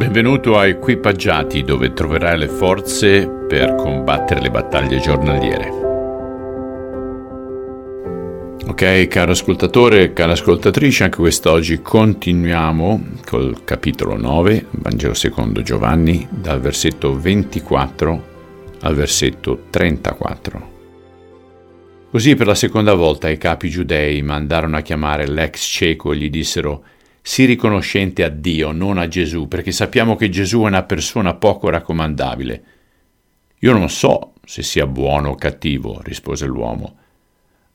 Benvenuto a Equipaggiati dove troverai le forze per combattere le battaglie giornaliere. Ok, caro ascoltatore, cara ascoltatrice, anche quest'oggi continuiamo col capitolo 9, Vangelo secondo Giovanni, dal versetto 24 al versetto 34. Così per la seconda volta i capi giudei mandarono a chiamare l'ex cieco e gli dissero sii riconoscente a Dio, non a Gesù, perché sappiamo che Gesù è una persona poco raccomandabile. Io non so se sia buono o cattivo, rispose l'uomo,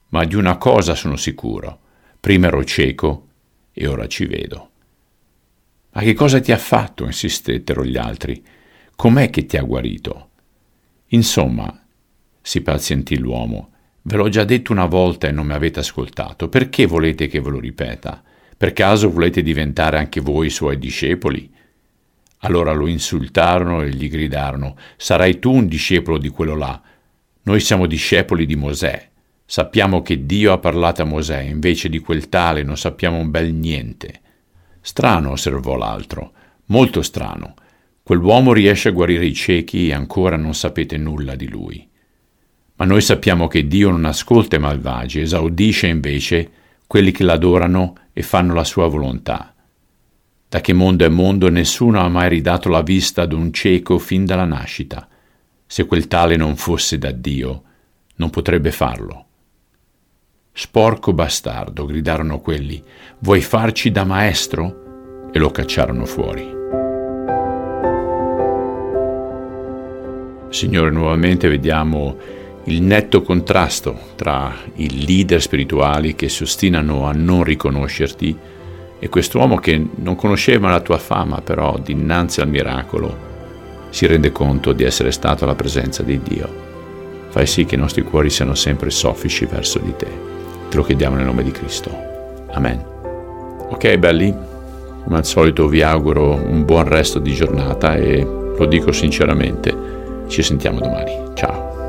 ma di una cosa sono sicuro. Prima ero cieco e ora ci vedo. Ma che cosa ti ha fatto? insistettero gli altri. Com'è che ti ha guarito? Insomma, si pazientì l'uomo, ve l'ho già detto una volta e non mi avete ascoltato. Perché volete che ve lo ripeta? Per caso volete diventare anche voi suoi discepoli? Allora lo insultarono e gli gridarono, Sarai tu un discepolo di quello là. Noi siamo discepoli di Mosè. Sappiamo che Dio ha parlato a Mosè, invece di quel tale non sappiamo un bel niente. Strano, osservò l'altro, molto strano. Quell'uomo riesce a guarire i ciechi e ancora non sapete nulla di lui. Ma noi sappiamo che Dio non ascolta i malvagi, esaudisce invece quelli che l'adorano e fanno la sua volontà. Da che mondo è mondo nessuno ha mai ridato la vista ad un cieco fin dalla nascita. Se quel tale non fosse da Dio, non potrebbe farlo. Sporco bastardo, gridarono quelli, vuoi farci da maestro? E lo cacciarono fuori. Signore, nuovamente vediamo il netto contrasto tra i leader spirituali che si ostinano a non riconoscerti e quest'uomo che non conosceva la tua fama, però dinanzi al miracolo si rende conto di essere stato alla presenza di Dio. Fai sì che i nostri cuori siano sempre soffici verso di te. Te lo chiediamo nel nome di Cristo. Amen. Ok, belli? Come al solito vi auguro un buon resto di giornata e lo dico sinceramente, ci sentiamo domani. Ciao.